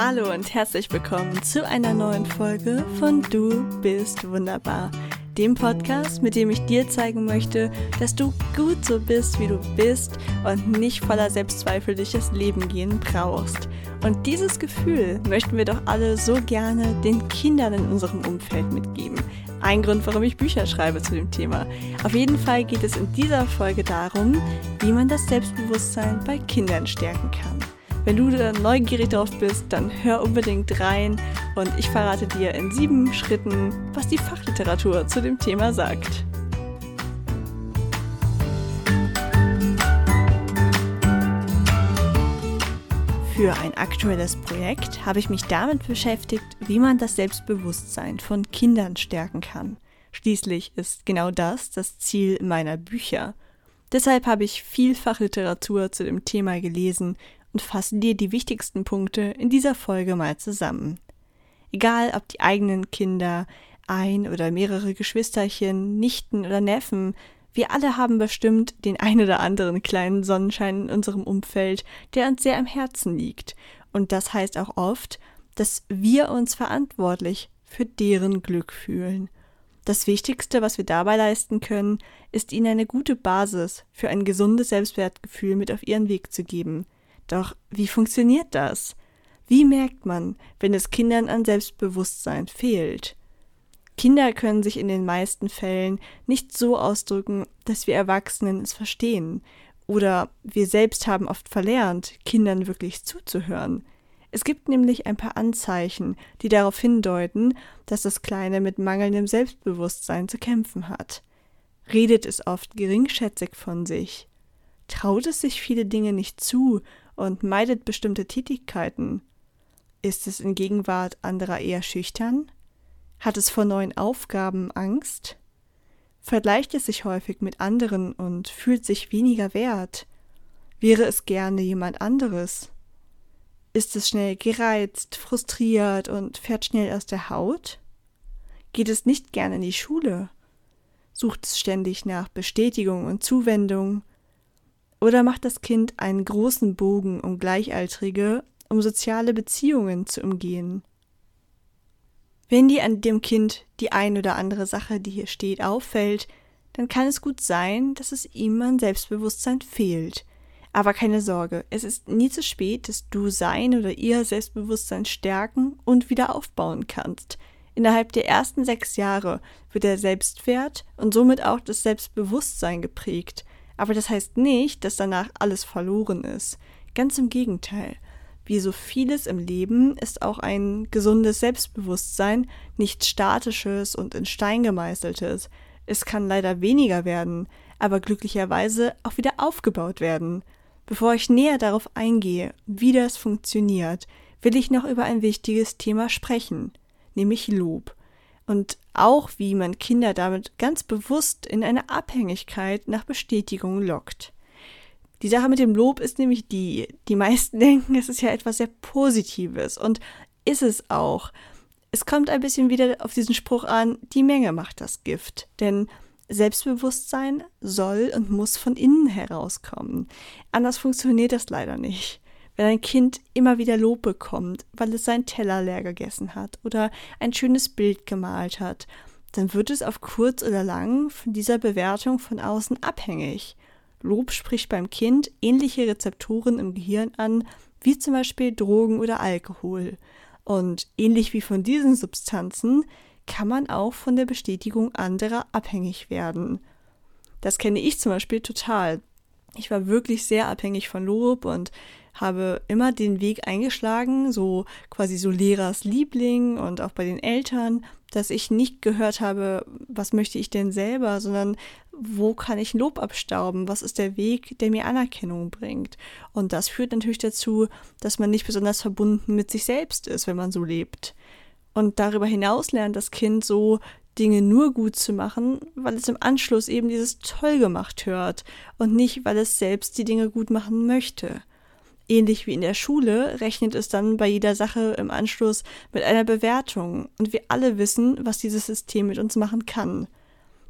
Hallo und herzlich willkommen zu einer neuen Folge von Du bist wunderbar. Dem Podcast, mit dem ich dir zeigen möchte, dass du gut so bist, wie du bist und nicht voller Selbstzweifel durch das Leben gehen brauchst. Und dieses Gefühl möchten wir doch alle so gerne den Kindern in unserem Umfeld mitgeben. Ein Grund, warum ich Bücher schreibe zu dem Thema. Auf jeden Fall geht es in dieser Folge darum, wie man das Selbstbewusstsein bei Kindern stärken kann. Wenn du da neugierig drauf bist, dann hör unbedingt rein und ich verrate dir in sieben Schritten, was die Fachliteratur zu dem Thema sagt. Für ein aktuelles Projekt habe ich mich damit beschäftigt, wie man das Selbstbewusstsein von Kindern stärken kann. Schließlich ist genau das das Ziel meiner Bücher. Deshalb habe ich viel Fachliteratur zu dem Thema gelesen und fasse dir die wichtigsten Punkte in dieser Folge mal zusammen. Egal, ob die eigenen Kinder, ein oder mehrere Geschwisterchen, Nichten oder Neffen, wir alle haben bestimmt den ein oder anderen kleinen Sonnenschein in unserem Umfeld, der uns sehr am Herzen liegt. Und das heißt auch oft, dass wir uns verantwortlich für deren Glück fühlen. Das Wichtigste, was wir dabei leisten können, ist ihnen eine gute Basis für ein gesundes Selbstwertgefühl mit auf ihren Weg zu geben – doch wie funktioniert das? Wie merkt man, wenn es Kindern an Selbstbewusstsein fehlt? Kinder können sich in den meisten Fällen nicht so ausdrücken, dass wir Erwachsenen es verstehen. Oder wir selbst haben oft verlernt, Kindern wirklich zuzuhören. Es gibt nämlich ein paar Anzeichen, die darauf hindeuten, dass das Kleine mit mangelndem Selbstbewusstsein zu kämpfen hat. Redet es oft geringschätzig von sich? Traut es sich viele Dinge nicht zu und meidet bestimmte Tätigkeiten? Ist es in Gegenwart anderer eher schüchtern? Hat es vor neuen Aufgaben Angst? Vergleicht es sich häufig mit anderen und fühlt sich weniger wert? Wäre es gerne jemand anderes? Ist es schnell gereizt, frustriert und fährt schnell aus der Haut? Geht es nicht gern in die Schule? Sucht es ständig nach Bestätigung und Zuwendung oder macht das Kind einen großen Bogen um Gleichaltrige, um soziale Beziehungen zu umgehen? Wenn dir an dem Kind die ein oder andere Sache, die hier steht, auffällt, dann kann es gut sein, dass es ihm an Selbstbewusstsein fehlt. Aber keine Sorge, es ist nie zu spät, dass du sein oder ihr Selbstbewusstsein stärken und wieder aufbauen kannst. Innerhalb der ersten sechs Jahre wird der Selbstwert und somit auch das Selbstbewusstsein geprägt. Aber das heißt nicht, dass danach alles verloren ist. Ganz im Gegenteil. Wie so vieles im Leben ist auch ein gesundes Selbstbewusstsein nichts Statisches und in Stein gemeißeltes. Es kann leider weniger werden, aber glücklicherweise auch wieder aufgebaut werden. Bevor ich näher darauf eingehe, wie das funktioniert, will ich noch über ein wichtiges Thema sprechen, nämlich Lob und auch wie man Kinder damit ganz bewusst in eine Abhängigkeit nach Bestätigung lockt. Die Sache mit dem Lob ist nämlich die, die meisten denken, es ist ja etwas sehr Positives und ist es auch. Es kommt ein bisschen wieder auf diesen Spruch an, die Menge macht das Gift, denn Selbstbewusstsein soll und muss von innen herauskommen. Anders funktioniert das leider nicht wenn ein Kind immer wieder Lob bekommt, weil es seinen Teller leer gegessen hat oder ein schönes Bild gemalt hat, dann wird es auf kurz oder lang von dieser Bewertung von außen abhängig. Lob spricht beim Kind ähnliche Rezeptoren im Gehirn an, wie zum Beispiel Drogen oder Alkohol. Und ähnlich wie von diesen Substanzen kann man auch von der Bestätigung anderer abhängig werden. Das kenne ich zum Beispiel total. Ich war wirklich sehr abhängig von Lob und habe immer den Weg eingeschlagen, so quasi so Lehrers Liebling und auch bei den Eltern, dass ich nicht gehört habe, was möchte ich denn selber, sondern wo kann ich Lob abstauben? Was ist der Weg, der mir Anerkennung bringt? Und das führt natürlich dazu, dass man nicht besonders verbunden mit sich selbst ist, wenn man so lebt. Und darüber hinaus lernt das Kind so, Dinge nur gut zu machen, weil es im Anschluss eben dieses toll gemacht hört und nicht, weil es selbst die Dinge gut machen möchte. Ähnlich wie in der Schule rechnet es dann bei jeder Sache im Anschluss mit einer Bewertung und wir alle wissen, was dieses System mit uns machen kann.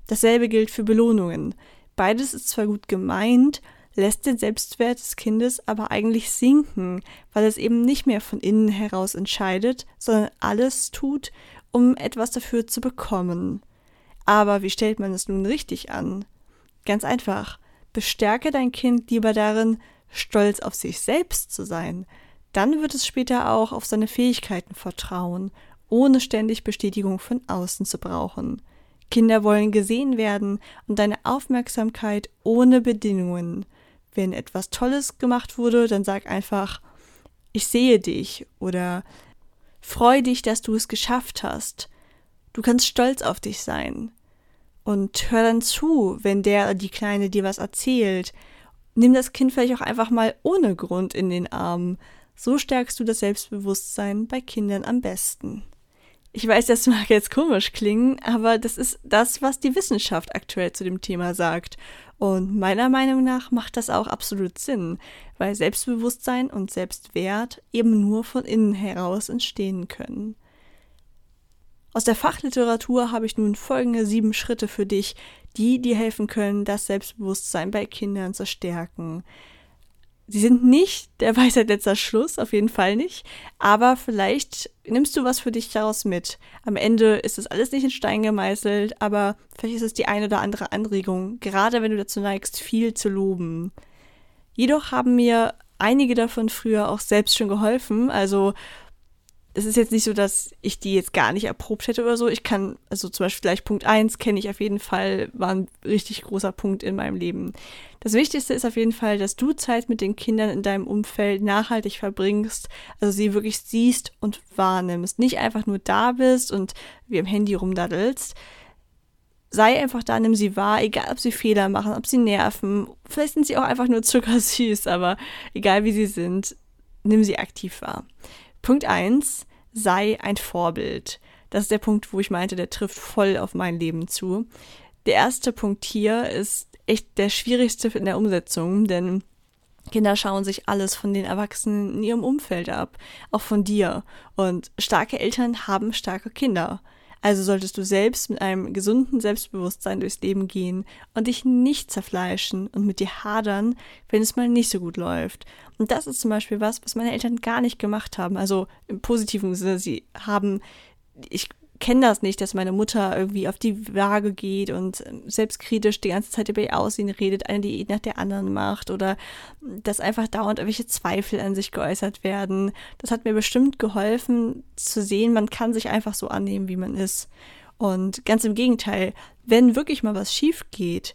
Dasselbe gilt für Belohnungen. Beides ist zwar gut gemeint, lässt den Selbstwert des Kindes aber eigentlich sinken, weil es eben nicht mehr von innen heraus entscheidet, sondern alles tut, um etwas dafür zu bekommen. Aber wie stellt man es nun richtig an? Ganz einfach. Bestärke dein Kind lieber darin, stolz auf sich selbst zu sein. Dann wird es später auch auf seine Fähigkeiten vertrauen, ohne ständig Bestätigung von außen zu brauchen. Kinder wollen gesehen werden und deine Aufmerksamkeit ohne Bedingungen. Wenn etwas Tolles gemacht wurde, dann sag einfach, ich sehe dich oder freu dich, dass du es geschafft hast. Du kannst stolz auf dich sein. Und hör dann zu, wenn der oder die Kleine dir was erzählt. Nimm das Kind vielleicht auch einfach mal ohne Grund in den Arm. So stärkst du das Selbstbewusstsein bei Kindern am besten. Ich weiß, das mag jetzt komisch klingen, aber das ist das, was die Wissenschaft aktuell zu dem Thema sagt. Und meiner Meinung nach macht das auch absolut Sinn, weil Selbstbewusstsein und Selbstwert eben nur von innen heraus entstehen können. Aus der Fachliteratur habe ich nun folgende sieben Schritte für dich, die dir helfen können, das Selbstbewusstsein bei Kindern zu stärken. Sie sind nicht der Weisheit letzter Schluss, auf jeden Fall nicht. Aber vielleicht nimmst du was für dich daraus mit. Am Ende ist das alles nicht in Stein gemeißelt, aber vielleicht ist es die eine oder andere Anregung, gerade wenn du dazu neigst, viel zu loben. Jedoch haben mir einige davon früher auch selbst schon geholfen. Also es ist jetzt nicht so, dass ich die jetzt gar nicht erprobt hätte oder so. Ich kann, also zum Beispiel gleich Punkt 1 kenne ich auf jeden Fall, war ein richtig großer Punkt in meinem Leben. Das Wichtigste ist auf jeden Fall, dass du Zeit mit den Kindern in deinem Umfeld nachhaltig verbringst, also sie wirklich siehst und wahrnimmst. Nicht einfach nur da bist und wie am Handy rumdaddelst. Sei einfach da, nimm sie wahr, egal ob sie Fehler machen, ob sie nerven. Vielleicht sind sie auch einfach nur zuckersüß, aber egal wie sie sind, nimm sie aktiv wahr. Punkt 1, sei ein Vorbild. Das ist der Punkt, wo ich meinte, der trifft voll auf mein Leben zu. Der erste Punkt hier ist echt der schwierigste in der Umsetzung, denn Kinder schauen sich alles von den Erwachsenen in ihrem Umfeld ab, auch von dir. Und starke Eltern haben starke Kinder. Also solltest du selbst mit einem gesunden Selbstbewusstsein durchs Leben gehen und dich nicht zerfleischen und mit dir hadern, wenn es mal nicht so gut läuft. Und das ist zum Beispiel was, was meine Eltern gar nicht gemacht haben. Also im positiven Sinne, sie haben, ich kenne das nicht, dass meine Mutter irgendwie auf die Waage geht und ähm, selbstkritisch die ganze Zeit über ihr Aussehen redet, eine Diät nach der anderen macht oder dass einfach dauernd irgendwelche Zweifel an sich geäußert werden. Das hat mir bestimmt geholfen zu sehen, man kann sich einfach so annehmen, wie man ist. Und ganz im Gegenteil, wenn wirklich mal was schief geht,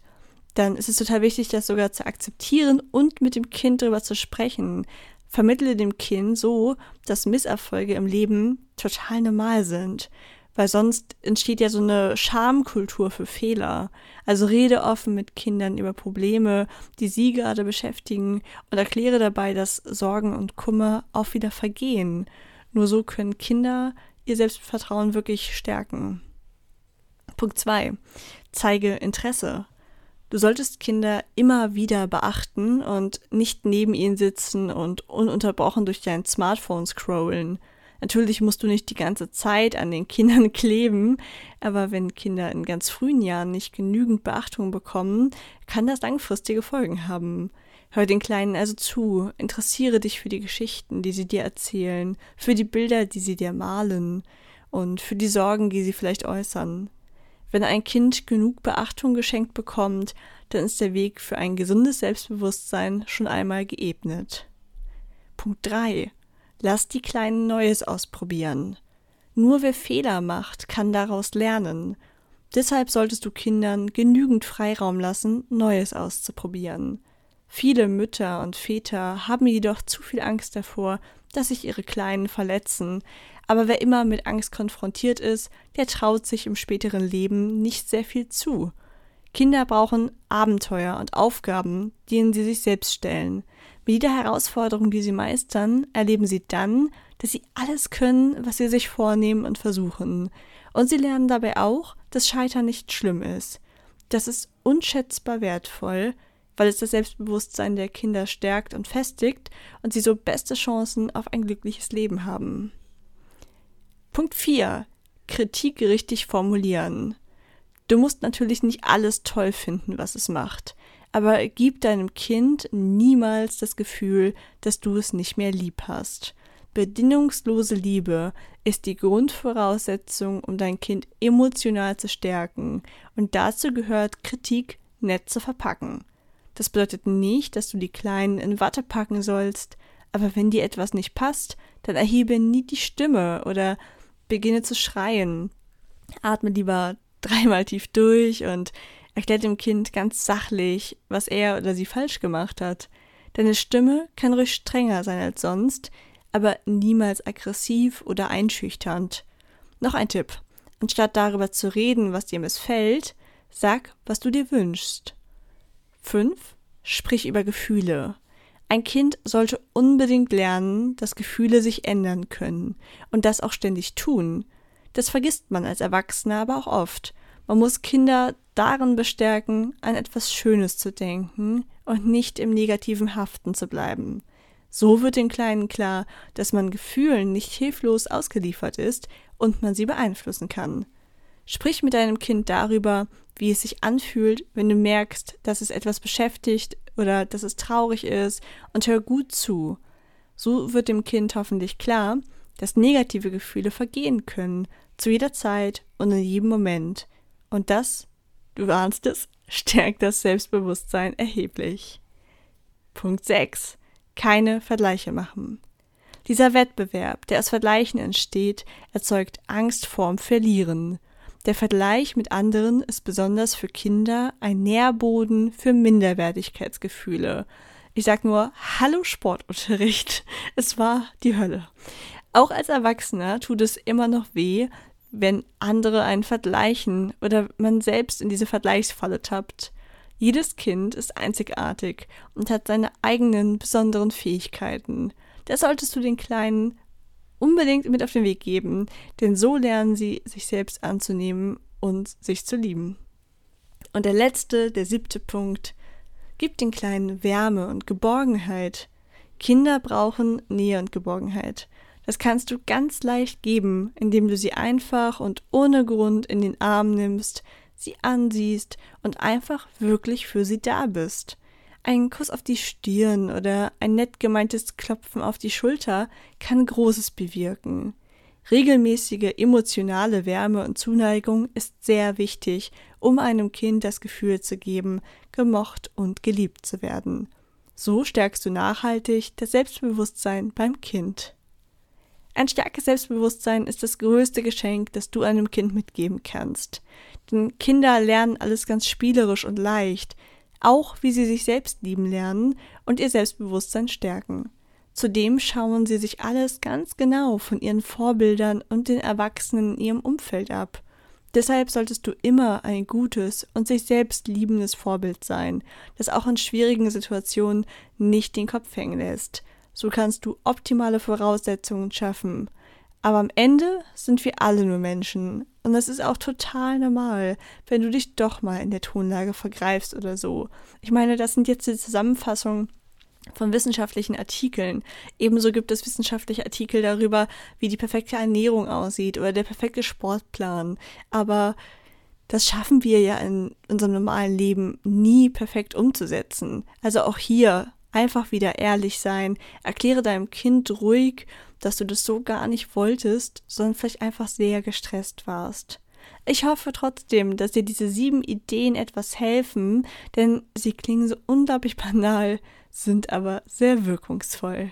dann ist es total wichtig, das sogar zu akzeptieren und mit dem Kind darüber zu sprechen. Vermittle dem Kind so, dass Misserfolge im Leben total normal sind weil sonst entsteht ja so eine Schamkultur für Fehler. Also rede offen mit Kindern über Probleme, die sie gerade beschäftigen und erkläre dabei, dass Sorgen und Kummer auch wieder vergehen. Nur so können Kinder ihr Selbstvertrauen wirklich stärken. Punkt 2. Zeige Interesse. Du solltest Kinder immer wieder beachten und nicht neben ihnen sitzen und ununterbrochen durch dein Smartphone scrollen. Natürlich musst du nicht die ganze Zeit an den Kindern kleben, aber wenn Kinder in ganz frühen Jahren nicht genügend Beachtung bekommen, kann das langfristige Folgen haben. Hör den Kleinen also zu, interessiere dich für die Geschichten, die sie dir erzählen, für die Bilder, die sie dir malen und für die Sorgen, die sie vielleicht äußern. Wenn ein Kind genug Beachtung geschenkt bekommt, dann ist der Weg für ein gesundes Selbstbewusstsein schon einmal geebnet. Punkt 3. Lass die Kleinen Neues ausprobieren. Nur wer Fehler macht, kann daraus lernen. Deshalb solltest du Kindern genügend Freiraum lassen, Neues auszuprobieren. Viele Mütter und Väter haben jedoch zu viel Angst davor, dass sich ihre Kleinen verletzen, aber wer immer mit Angst konfrontiert ist, der traut sich im späteren Leben nicht sehr viel zu. Kinder brauchen Abenteuer und Aufgaben, denen sie sich selbst stellen. Mit jeder Herausforderung, die sie meistern, erleben sie dann, dass sie alles können, was sie sich vornehmen und versuchen. Und sie lernen dabei auch, dass Scheitern nicht schlimm ist. Das ist unschätzbar wertvoll, weil es das Selbstbewusstsein der Kinder stärkt und festigt und sie so beste Chancen auf ein glückliches Leben haben. Punkt 4. Kritik richtig formulieren. Du musst natürlich nicht alles toll finden, was es macht aber gib deinem Kind niemals das Gefühl, dass du es nicht mehr lieb hast. Bedingungslose Liebe ist die Grundvoraussetzung, um dein Kind emotional zu stärken, und dazu gehört Kritik nett zu verpacken. Das bedeutet nicht, dass du die Kleinen in Watte packen sollst, aber wenn dir etwas nicht passt, dann erhebe nie die Stimme oder beginne zu schreien. Atme lieber dreimal tief durch und erkläre dem Kind ganz sachlich, was er oder sie falsch gemacht hat. Deine Stimme kann ruhig strenger sein als sonst, aber niemals aggressiv oder einschüchternd. Noch ein Tipp. Anstatt darüber zu reden, was dir missfällt, sag, was du dir wünschst. 5. Sprich über Gefühle. Ein Kind sollte unbedingt lernen, dass Gefühle sich ändern können und das auch ständig tun. Das vergisst man als Erwachsener aber auch oft. Man muss Kinder darin bestärken, an etwas Schönes zu denken und nicht im negativen Haften zu bleiben. So wird den Kleinen klar, dass man Gefühlen nicht hilflos ausgeliefert ist und man sie beeinflussen kann. Sprich mit deinem Kind darüber, wie es sich anfühlt, wenn du merkst, dass es etwas beschäftigt oder dass es traurig ist und hör gut zu. So wird dem Kind hoffentlich klar, dass negative Gefühle vergehen können, zu jeder Zeit und in jedem Moment. Und das, du ahnst es, stärkt das Selbstbewusstsein erheblich. Punkt 6 keine Vergleiche machen. Dieser Wettbewerb, der aus Vergleichen entsteht, erzeugt Angst vorm Verlieren. Der Vergleich mit anderen ist besonders für Kinder ein Nährboden für Minderwertigkeitsgefühle. Ich sag nur, hallo Sportunterricht. Es war die Hölle. Auch als Erwachsener tut es immer noch weh, wenn andere einen vergleichen oder man selbst in diese Vergleichsfalle tappt. Jedes Kind ist einzigartig und hat seine eigenen besonderen Fähigkeiten. Das solltest du den Kleinen unbedingt mit auf den Weg geben, denn so lernen sie, sich selbst anzunehmen und sich zu lieben. Und der letzte, der siebte Punkt, gib den Kleinen Wärme und Geborgenheit. Kinder brauchen Nähe und Geborgenheit. Das kannst du ganz leicht geben, indem du sie einfach und ohne Grund in den Arm nimmst, sie ansiehst und einfach wirklich für sie da bist. Ein Kuss auf die Stirn oder ein nett gemeintes Klopfen auf die Schulter kann Großes bewirken. Regelmäßige emotionale Wärme und Zuneigung ist sehr wichtig, um einem Kind das Gefühl zu geben, gemocht und geliebt zu werden. So stärkst du nachhaltig das Selbstbewusstsein beim Kind. Ein starkes Selbstbewusstsein ist das größte Geschenk, das du einem Kind mitgeben kannst. Denn Kinder lernen alles ganz spielerisch und leicht, auch wie sie sich selbst lieben lernen und ihr Selbstbewusstsein stärken. Zudem schauen sie sich alles ganz genau von ihren Vorbildern und den Erwachsenen in ihrem Umfeld ab. Deshalb solltest du immer ein gutes und sich selbst liebendes Vorbild sein, das auch in schwierigen Situationen nicht den Kopf hängen lässt. So kannst du optimale Voraussetzungen schaffen. Aber am Ende sind wir alle nur Menschen. Und das ist auch total normal, wenn du dich doch mal in der Tonlage vergreifst oder so. Ich meine, das sind jetzt die Zusammenfassungen von wissenschaftlichen Artikeln. Ebenso gibt es wissenschaftliche Artikel darüber, wie die perfekte Ernährung aussieht oder der perfekte Sportplan. Aber das schaffen wir ja in unserem normalen Leben nie perfekt umzusetzen. Also auch hier einfach wieder ehrlich sein. Erkläre deinem Kind ruhig, dass du das so gar nicht wolltest, sondern vielleicht einfach sehr gestresst warst. Ich hoffe trotzdem, dass dir diese sieben Ideen etwas helfen, denn sie klingen so unglaublich banal, sind aber sehr wirkungsvoll.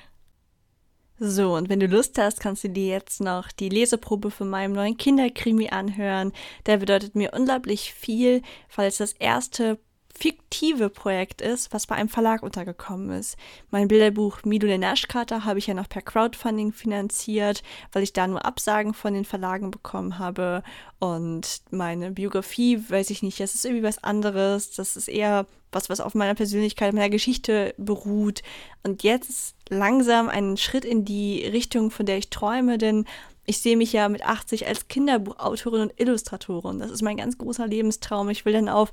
So, und wenn du Lust hast, kannst du dir jetzt noch die Leseprobe von meinem neuen Kinderkrimi anhören. Der bedeutet mir unglaublich viel, es das erste fiktive Projekt ist, was bei einem Verlag untergekommen ist. Mein Bilderbuch Mido der Naschkater habe ich ja noch per Crowdfunding finanziert, weil ich da nur Absagen von den Verlagen bekommen habe. Und meine Biografie, weiß ich nicht, das ist irgendwie was anderes. Das ist eher was, was auf meiner Persönlichkeit, meiner Geschichte beruht. Und jetzt langsam ein Schritt in die Richtung, von der ich träume, denn ich sehe mich ja mit 80 als Kinderbuchautorin und Illustratorin. Das ist mein ganz großer Lebenstraum. Ich will dann auf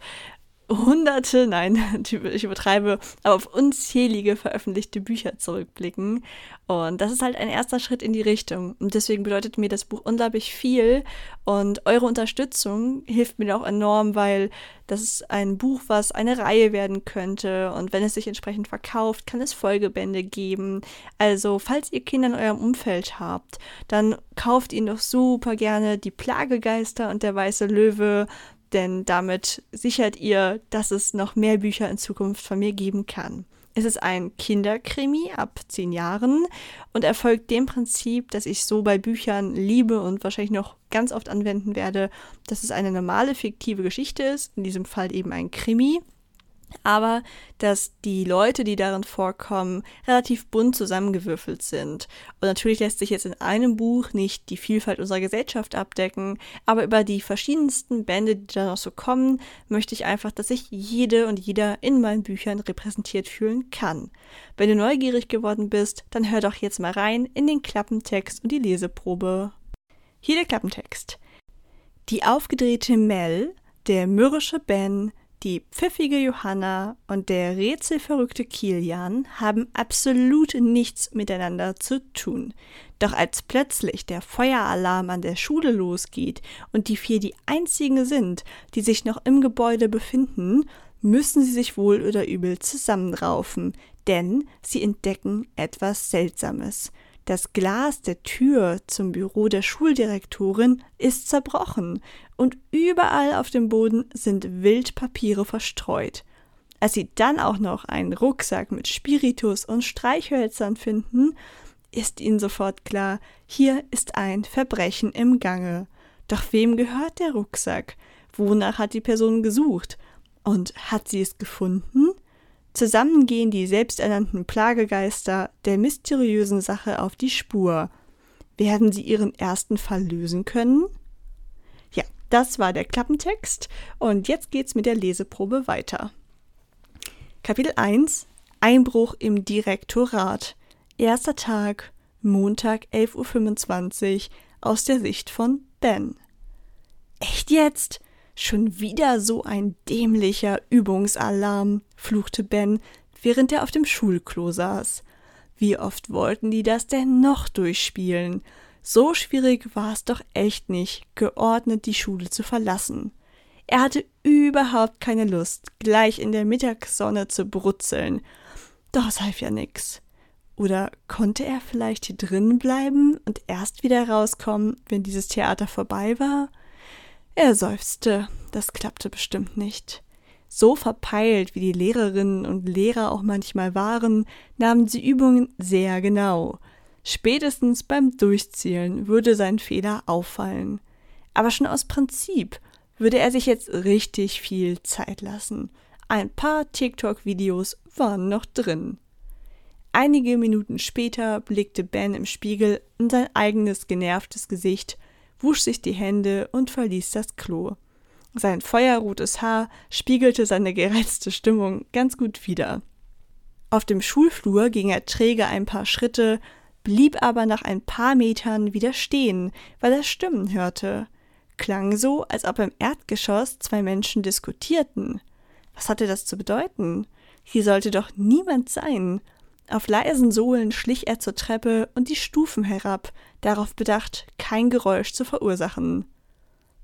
hunderte, nein, ich übertreibe, aber auf unzählige veröffentlichte Bücher zurückblicken. Und das ist halt ein erster Schritt in die Richtung. Und deswegen bedeutet mir das Buch unglaublich viel. Und eure Unterstützung hilft mir auch enorm, weil das ist ein Buch, was eine Reihe werden könnte. Und wenn es sich entsprechend verkauft, kann es Folgebände geben. Also, falls ihr Kinder in eurem Umfeld habt, dann kauft ihnen doch super gerne die Plagegeister und der weiße Löwe denn damit sichert ihr, dass es noch mehr Bücher in Zukunft von mir geben kann. Es ist ein Kinderkrimi ab zehn Jahren und erfolgt dem Prinzip, das ich so bei Büchern liebe und wahrscheinlich noch ganz oft anwenden werde, dass es eine normale fiktive Geschichte ist, in diesem Fall eben ein Krimi aber dass die Leute, die darin vorkommen, relativ bunt zusammengewürfelt sind. Und natürlich lässt sich jetzt in einem Buch nicht die Vielfalt unserer Gesellschaft abdecken, aber über die verschiedensten Bände, die da noch so kommen, möchte ich einfach, dass sich jede und jeder in meinen Büchern repräsentiert fühlen kann. Wenn du neugierig geworden bist, dann hör doch jetzt mal rein in den Klappentext und die Leseprobe. Hier der Klappentext. Die aufgedrehte Mel, der mürrische Ben, die pfiffige Johanna und der rätselverrückte Kilian haben absolut nichts miteinander zu tun. Doch als plötzlich der Feueralarm an der Schule losgeht und die vier die einzigen sind, die sich noch im Gebäude befinden, müssen sie sich wohl oder übel zusammenraufen, denn sie entdecken etwas Seltsames. Das Glas der Tür zum Büro der Schuldirektorin ist zerbrochen und überall auf dem Boden sind Wildpapiere verstreut. Als sie dann auch noch einen Rucksack mit Spiritus und Streichhölzern finden, ist ihnen sofort klar, hier ist ein Verbrechen im Gange. Doch wem gehört der Rucksack? Wonach hat die Person gesucht? Und hat sie es gefunden? Zusammen gehen die selbsternannten Plagegeister der mysteriösen Sache auf die Spur. Werden sie ihren ersten Fall lösen können? Ja, das war der Klappentext und jetzt geht's mit der Leseprobe weiter. Kapitel 1 Einbruch im Direktorat. Erster Tag, Montag 11.25 Uhr aus der Sicht von Ben. Echt jetzt? Schon wieder so ein dämlicher Übungsalarm, fluchte Ben, während er auf dem Schulklo saß. Wie oft wollten die das denn noch durchspielen? So schwierig war es doch echt nicht, geordnet die Schule zu verlassen. Er hatte überhaupt keine Lust, gleich in der Mittagssonne zu brutzeln. Doch es half ja nix. Oder konnte er vielleicht hier drinnen bleiben und erst wieder rauskommen, wenn dieses Theater vorbei war? Er seufzte, das klappte bestimmt nicht. So verpeilt, wie die Lehrerinnen und Lehrer auch manchmal waren, nahmen sie Übungen sehr genau. Spätestens beim Durchzielen würde sein Fehler auffallen. Aber schon aus Prinzip würde er sich jetzt richtig viel Zeit lassen. Ein paar TikTok-Videos waren noch drin. Einige Minuten später blickte Ben im Spiegel in sein eigenes genervtes Gesicht wusch sich die Hände und verließ das Klo. Sein feuerrotes Haar spiegelte seine gereizte Stimmung ganz gut wider. Auf dem Schulflur ging er träge ein paar Schritte, blieb aber nach ein paar Metern wieder stehen, weil er Stimmen hörte. Klang so, als ob im Erdgeschoss zwei Menschen diskutierten. Was hatte das zu bedeuten? Hier sollte doch niemand sein. Auf leisen Sohlen schlich er zur Treppe und die Stufen herab, darauf bedacht, kein Geräusch zu verursachen.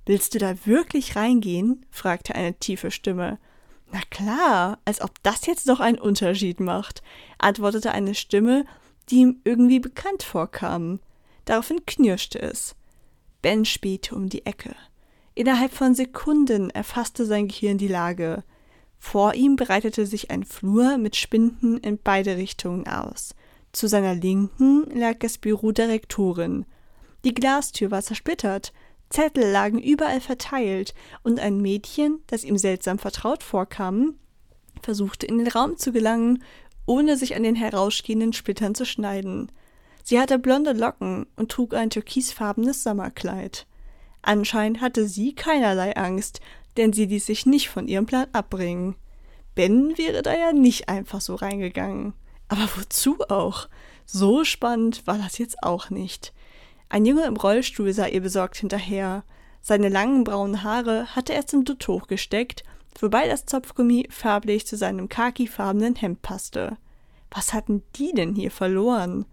Willst du da wirklich reingehen? fragte eine tiefe Stimme. Na klar, als ob das jetzt doch einen Unterschied macht, antwortete eine Stimme, die ihm irgendwie bekannt vorkam. Daraufhin knirschte es. Ben spähte um die Ecke. Innerhalb von Sekunden erfasste sein Gehirn die Lage. Vor ihm breitete sich ein Flur mit Spinden in beide Richtungen aus. Zu seiner Linken lag das Büro der Rektorin. Die Glastür war zersplittert, Zettel lagen überall verteilt, und ein Mädchen, das ihm seltsam vertraut vorkam, versuchte in den Raum zu gelangen, ohne sich an den herausstehenden Splittern zu schneiden. Sie hatte blonde Locken und trug ein türkisfarbenes Sommerkleid. Anscheinend hatte sie keinerlei Angst, denn sie ließ sich nicht von ihrem Plan abbringen. Ben wäre da ja nicht einfach so reingegangen. Aber wozu auch? So spannend war das jetzt auch nicht. Ein Junge im Rollstuhl sah ihr besorgt hinterher. Seine langen braunen Haare hatte er zum Dutt hochgesteckt, wobei das Zopfgummi farblich zu seinem khakifarbenen Hemd passte. Was hatten die denn hier verloren?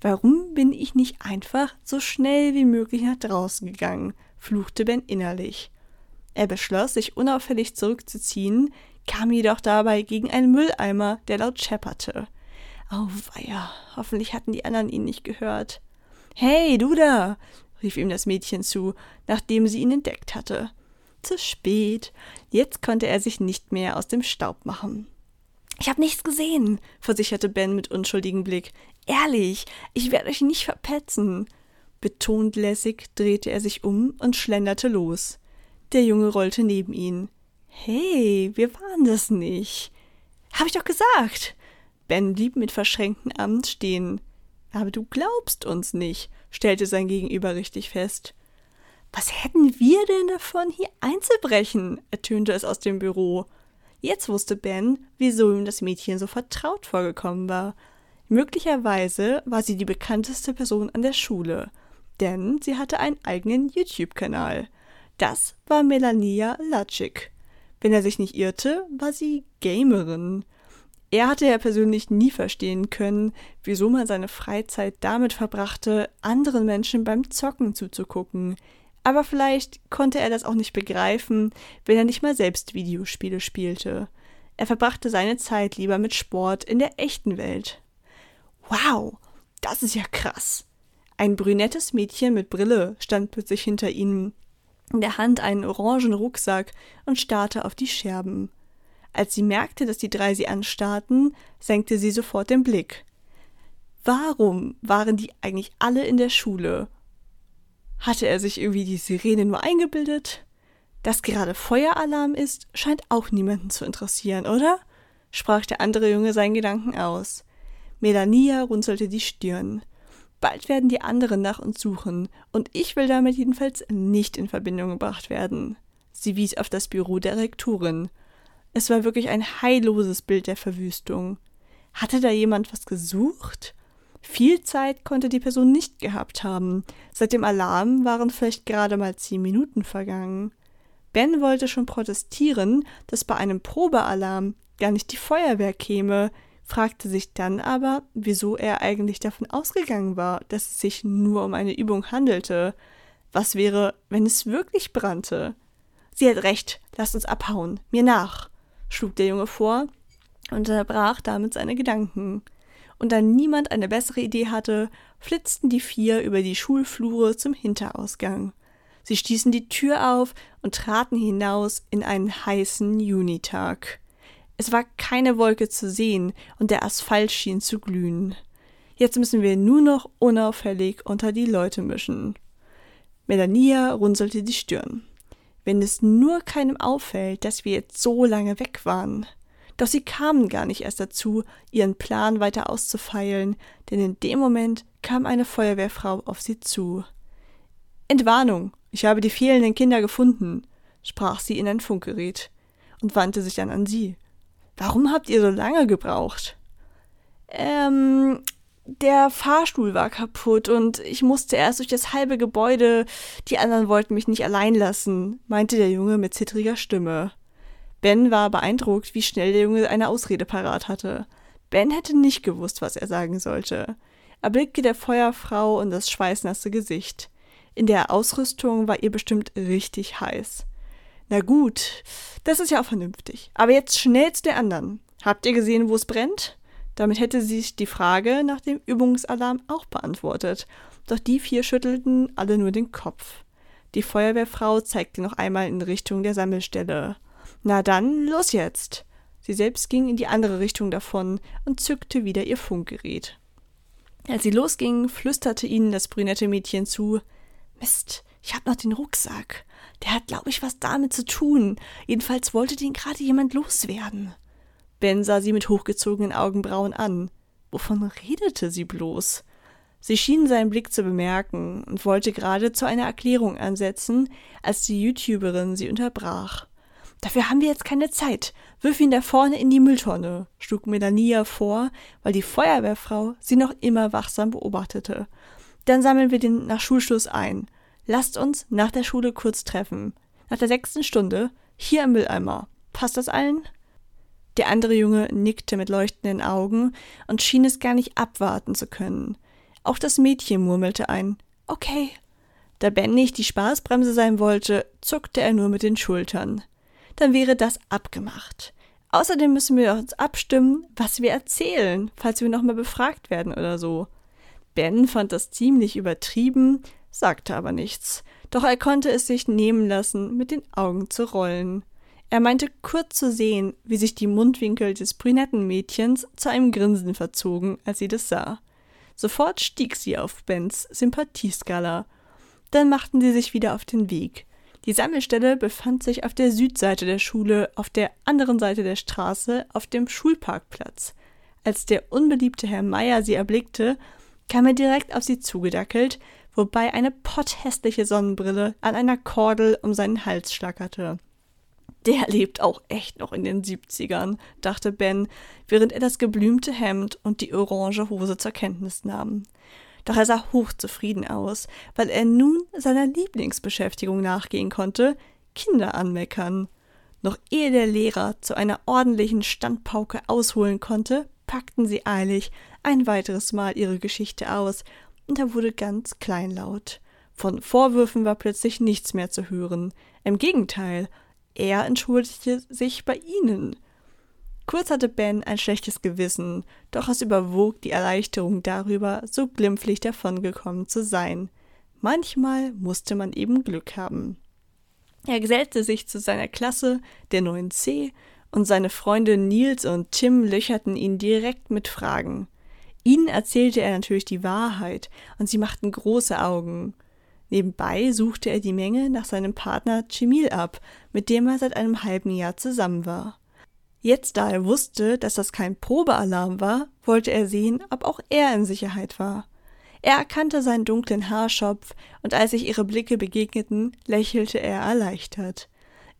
Warum bin ich nicht einfach so schnell wie möglich nach draußen gegangen? fluchte Ben innerlich. Er beschloss, sich unauffällig zurückzuziehen, kam jedoch dabei gegen einen Mülleimer, der laut schepperte. Auweia, hoffentlich hatten die anderen ihn nicht gehört. Hey, du da! rief ihm das Mädchen zu, nachdem sie ihn entdeckt hatte. Zu spät. Jetzt konnte er sich nicht mehr aus dem Staub machen. Ich habe nichts gesehen, versicherte Ben mit unschuldigem Blick. Ehrlich, ich werde euch nicht verpetzen. Betont lässig drehte er sich um und schlenderte los. Der Junge rollte neben ihn. Hey, wir waren das nicht. Hab ich doch gesagt. Ben blieb mit verschränkten Armen stehen. Aber du glaubst uns nicht, stellte sein Gegenüber richtig fest. Was hätten wir denn davon, hier einzubrechen? ertönte es aus dem Büro. Jetzt wusste Ben, wieso ihm das Mädchen so vertraut vorgekommen war. Möglicherweise war sie die bekannteste Person an der Schule, denn sie hatte einen eigenen YouTube-Kanal. Das war Melania Latschik. Wenn er sich nicht irrte, war sie Gamerin. Er hatte ja persönlich nie verstehen können, wieso man seine Freizeit damit verbrachte, anderen Menschen beim Zocken zuzugucken. Aber vielleicht konnte er das auch nicht begreifen, wenn er nicht mal selbst Videospiele spielte. Er verbrachte seine Zeit lieber mit Sport in der echten Welt. Wow, das ist ja krass. Ein brünettes Mädchen mit Brille stand plötzlich hinter ihnen, in der Hand einen orangen Rucksack und starrte auf die Scherben. Als sie merkte, dass die drei sie anstarrten, senkte sie sofort den Blick. Warum waren die eigentlich alle in der Schule hatte er sich irgendwie die Sirene nur eingebildet? Dass gerade Feueralarm ist, scheint auch niemanden zu interessieren, oder? sprach der andere Junge seinen Gedanken aus. Melania runzelte die Stirn. Bald werden die anderen nach uns suchen, und ich will damit jedenfalls nicht in Verbindung gebracht werden. Sie wies auf das Büro der Rektorin. Es war wirklich ein heilloses Bild der Verwüstung. Hatte da jemand was gesucht? Viel Zeit konnte die Person nicht gehabt haben. Seit dem Alarm waren vielleicht gerade mal zehn Minuten vergangen. Ben wollte schon protestieren, dass bei einem Probealarm gar nicht die Feuerwehr käme, fragte sich dann aber, wieso er eigentlich davon ausgegangen war, dass es sich nur um eine Übung handelte. Was wäre, wenn es wirklich brannte? Sie hat recht, lasst uns abhauen, mir nach, schlug der Junge vor und unterbrach damit seine Gedanken und da niemand eine bessere Idee hatte, flitzten die vier über die Schulflure zum Hinterausgang. Sie stießen die Tür auf und traten hinaus in einen heißen Junitag. Es war keine Wolke zu sehen und der Asphalt schien zu glühen. Jetzt müssen wir nur noch unauffällig unter die Leute mischen. Melania runzelte die Stirn. Wenn es nur keinem auffällt, dass wir jetzt so lange weg waren. Doch sie kamen gar nicht erst dazu, ihren Plan weiter auszufeilen, denn in dem Moment kam eine Feuerwehrfrau auf sie zu. Entwarnung, ich habe die fehlenden Kinder gefunden, sprach sie in ein Funkgerät und wandte sich dann an sie. Warum habt ihr so lange gebraucht? Ähm, der Fahrstuhl war kaputt und ich musste erst durch das halbe Gebäude. Die anderen wollten mich nicht allein lassen, meinte der Junge mit zittriger Stimme. Ben war beeindruckt, wie schnell der Junge eine Ausrede parat hatte. Ben hätte nicht gewusst, was er sagen sollte. Er blickte der Feuerfrau in das schweißnasse Gesicht. In der Ausrüstung war ihr bestimmt richtig heiß. Na gut, das ist ja auch vernünftig. Aber jetzt schnell zu der anderen. Habt ihr gesehen, wo es brennt? Damit hätte sie sich die Frage nach dem Übungsalarm auch beantwortet. Doch die vier schüttelten alle nur den Kopf. Die Feuerwehrfrau zeigte noch einmal in Richtung der Sammelstelle. Na dann, los jetzt. Sie selbst ging in die andere Richtung davon und zückte wieder ihr Funkgerät. Als sie losging, flüsterte ihnen das brünette Mädchen zu Mist, ich hab noch den Rucksack. Der hat, glaube ich, was damit zu tun. Jedenfalls wollte den gerade jemand loswerden. Ben sah sie mit hochgezogenen Augenbrauen an. Wovon redete sie bloß? Sie schien seinen Blick zu bemerken und wollte gerade zu einer Erklärung ansetzen, als die YouTuberin sie unterbrach. Dafür haben wir jetzt keine Zeit. Wirf ihn da vorne in die Mülltonne, schlug Melania vor, weil die Feuerwehrfrau sie noch immer wachsam beobachtete. Dann sammeln wir den nach Schulschluss ein. Lasst uns nach der Schule kurz treffen. Nach der sechsten Stunde hier im Mülleimer. Passt das allen? Der andere Junge nickte mit leuchtenden Augen und schien es gar nicht abwarten zu können. Auch das Mädchen murmelte ein Okay. Da Ben nicht die Spaßbremse sein wollte, zuckte er nur mit den Schultern. Dann wäre das abgemacht. Außerdem müssen wir uns abstimmen, was wir erzählen, falls wir nochmal befragt werden oder so. Ben fand das ziemlich übertrieben, sagte aber nichts. Doch er konnte es sich nehmen lassen, mit den Augen zu rollen. Er meinte kurz zu sehen, wie sich die Mundwinkel des brünetten Mädchens zu einem Grinsen verzogen, als sie das sah. Sofort stieg sie auf Bens Sympathieskala. Dann machten sie sich wieder auf den Weg. Die Sammelstelle befand sich auf der Südseite der Schule, auf der anderen Seite der Straße, auf dem Schulparkplatz. Als der unbeliebte Herr Meier sie erblickte, kam er direkt auf sie zugedackelt, wobei eine potthässliche Sonnenbrille an einer Kordel um seinen Hals schlackerte. Der lebt auch echt noch in den 70ern, dachte Ben, während er das geblümte Hemd und die orange Hose zur Kenntnis nahm. Doch er sah hochzufrieden aus, weil er nun seiner Lieblingsbeschäftigung nachgehen konnte, Kinder anmeckern. Noch ehe der Lehrer zu einer ordentlichen Standpauke ausholen konnte, packten sie eilig ein weiteres Mal ihre Geschichte aus, und er wurde ganz kleinlaut. Von Vorwürfen war plötzlich nichts mehr zu hören. Im Gegenteil, er entschuldigte sich bei ihnen. Kurz hatte Ben ein schlechtes Gewissen, doch es überwog die Erleichterung darüber, so glimpflich davongekommen zu sein. Manchmal musste man eben Glück haben. Er gesellte sich zu seiner Klasse, der 9c, und seine Freunde Nils und Tim löcherten ihn direkt mit Fragen. Ihnen erzählte er natürlich die Wahrheit, und sie machten große Augen. Nebenbei suchte er die Menge nach seinem Partner Cemil ab, mit dem er seit einem halben Jahr zusammen war. Jetzt, da er wusste, dass das kein Probealarm war, wollte er sehen, ob auch er in Sicherheit war. Er erkannte seinen dunklen Haarschopf, und als sich ihre Blicke begegneten, lächelte er erleichtert.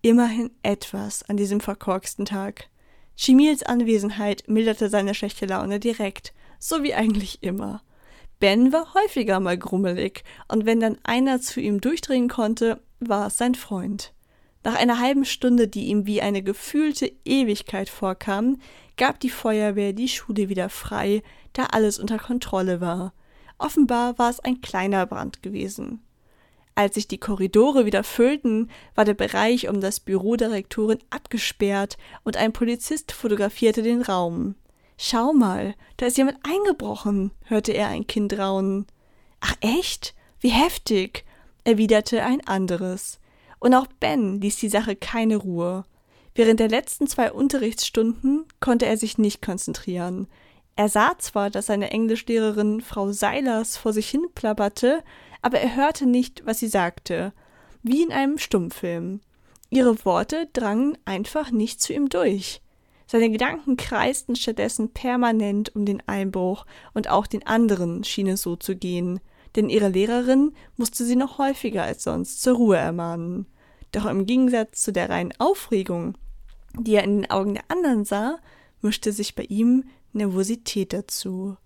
Immerhin etwas an diesem verkorksten Tag. Chimils Anwesenheit milderte seine schlechte Laune direkt, so wie eigentlich immer. Ben war häufiger mal grummelig, und wenn dann einer zu ihm durchdringen konnte, war es sein Freund. Nach einer halben Stunde, die ihm wie eine gefühlte Ewigkeit vorkam, gab die Feuerwehr die Schule wieder frei, da alles unter Kontrolle war. Offenbar war es ein kleiner Brand gewesen. Als sich die Korridore wieder füllten, war der Bereich um das Büro der Rektorin abgesperrt und ein Polizist fotografierte den Raum. Schau mal, da ist jemand eingebrochen, hörte er ein Kind raunen. Ach echt? Wie heftig, erwiderte ein anderes. Und auch Ben ließ die Sache keine Ruhe. Während der letzten zwei Unterrichtsstunden konnte er sich nicht konzentrieren. Er sah zwar, dass seine Englischlehrerin Frau Seilers vor sich hin plapperte, aber er hörte nicht, was sie sagte, wie in einem Stummfilm. Ihre Worte drangen einfach nicht zu ihm durch. Seine Gedanken kreisten stattdessen permanent um den Einbruch, und auch den anderen schien es so zu gehen, denn ihre Lehrerin musste sie noch häufiger als sonst zur Ruhe ermahnen. Doch im Gegensatz zu der reinen Aufregung, die er in den Augen der anderen sah, mischte sich bei ihm Nervosität dazu.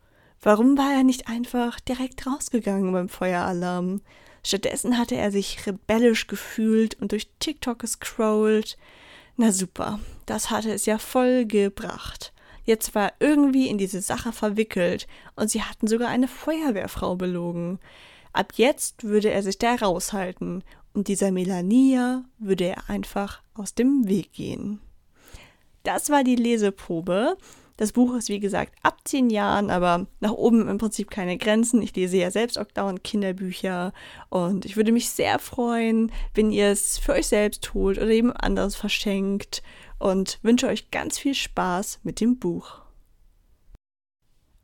Warum war er nicht einfach direkt rausgegangen beim Feueralarm? Stattdessen hatte er sich rebellisch gefühlt und durch TikTok gescrollt. Na super, das hatte es ja voll gebracht. Jetzt war er irgendwie in diese Sache verwickelt und sie hatten sogar eine Feuerwehrfrau belogen. Ab jetzt würde er sich da raushalten und dieser Melania würde er einfach aus dem Weg gehen. Das war die Leseprobe. Das Buch ist wie gesagt ab zehn Jahren, aber nach oben im Prinzip keine Grenzen. Ich lese ja selbst auch dauernd Kinderbücher und ich würde mich sehr freuen, wenn ihr es für euch selbst holt oder jemand anderes verschenkt und wünsche euch ganz viel Spaß mit dem Buch.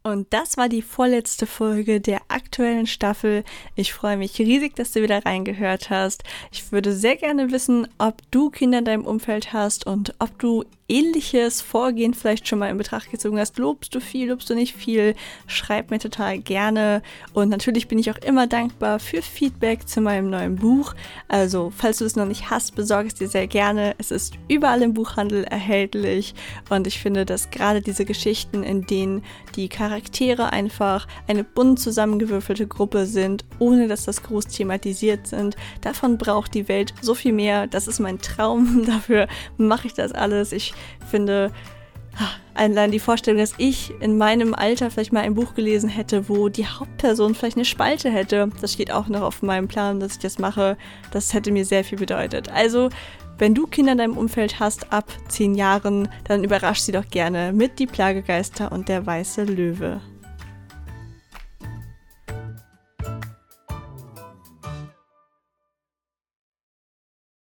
Und das war die vorletzte Folge der aktuellen Staffel. Ich freue mich riesig, dass du wieder reingehört hast. Ich würde sehr gerne wissen, ob du Kinder in deinem Umfeld hast und ob du ähnliches Vorgehen vielleicht schon mal in Betracht gezogen hast. Lobst du viel, lobst du nicht viel? Schreib mir total gerne. Und natürlich bin ich auch immer dankbar für Feedback zu meinem neuen Buch. Also, falls du es noch nicht hast, besorge es dir sehr gerne. Es ist überall im Buchhandel erhältlich. Und ich finde, dass gerade diese Geschichten, in denen die Charaktere Charaktere einfach eine bunt zusammengewürfelte Gruppe sind, ohne dass das groß thematisiert sind. Davon braucht die Welt so viel mehr. Das ist mein Traum. Dafür mache ich das alles. Ich finde, Allein die Vorstellung, dass ich in meinem Alter vielleicht mal ein Buch gelesen hätte, wo die Hauptperson vielleicht eine Spalte hätte, das steht auch noch auf meinem Plan, dass ich das mache. Das hätte mir sehr viel bedeutet. Also, wenn du Kinder in deinem Umfeld hast ab 10 Jahren, dann überrasch sie doch gerne mit Die Plagegeister und der weiße Löwe.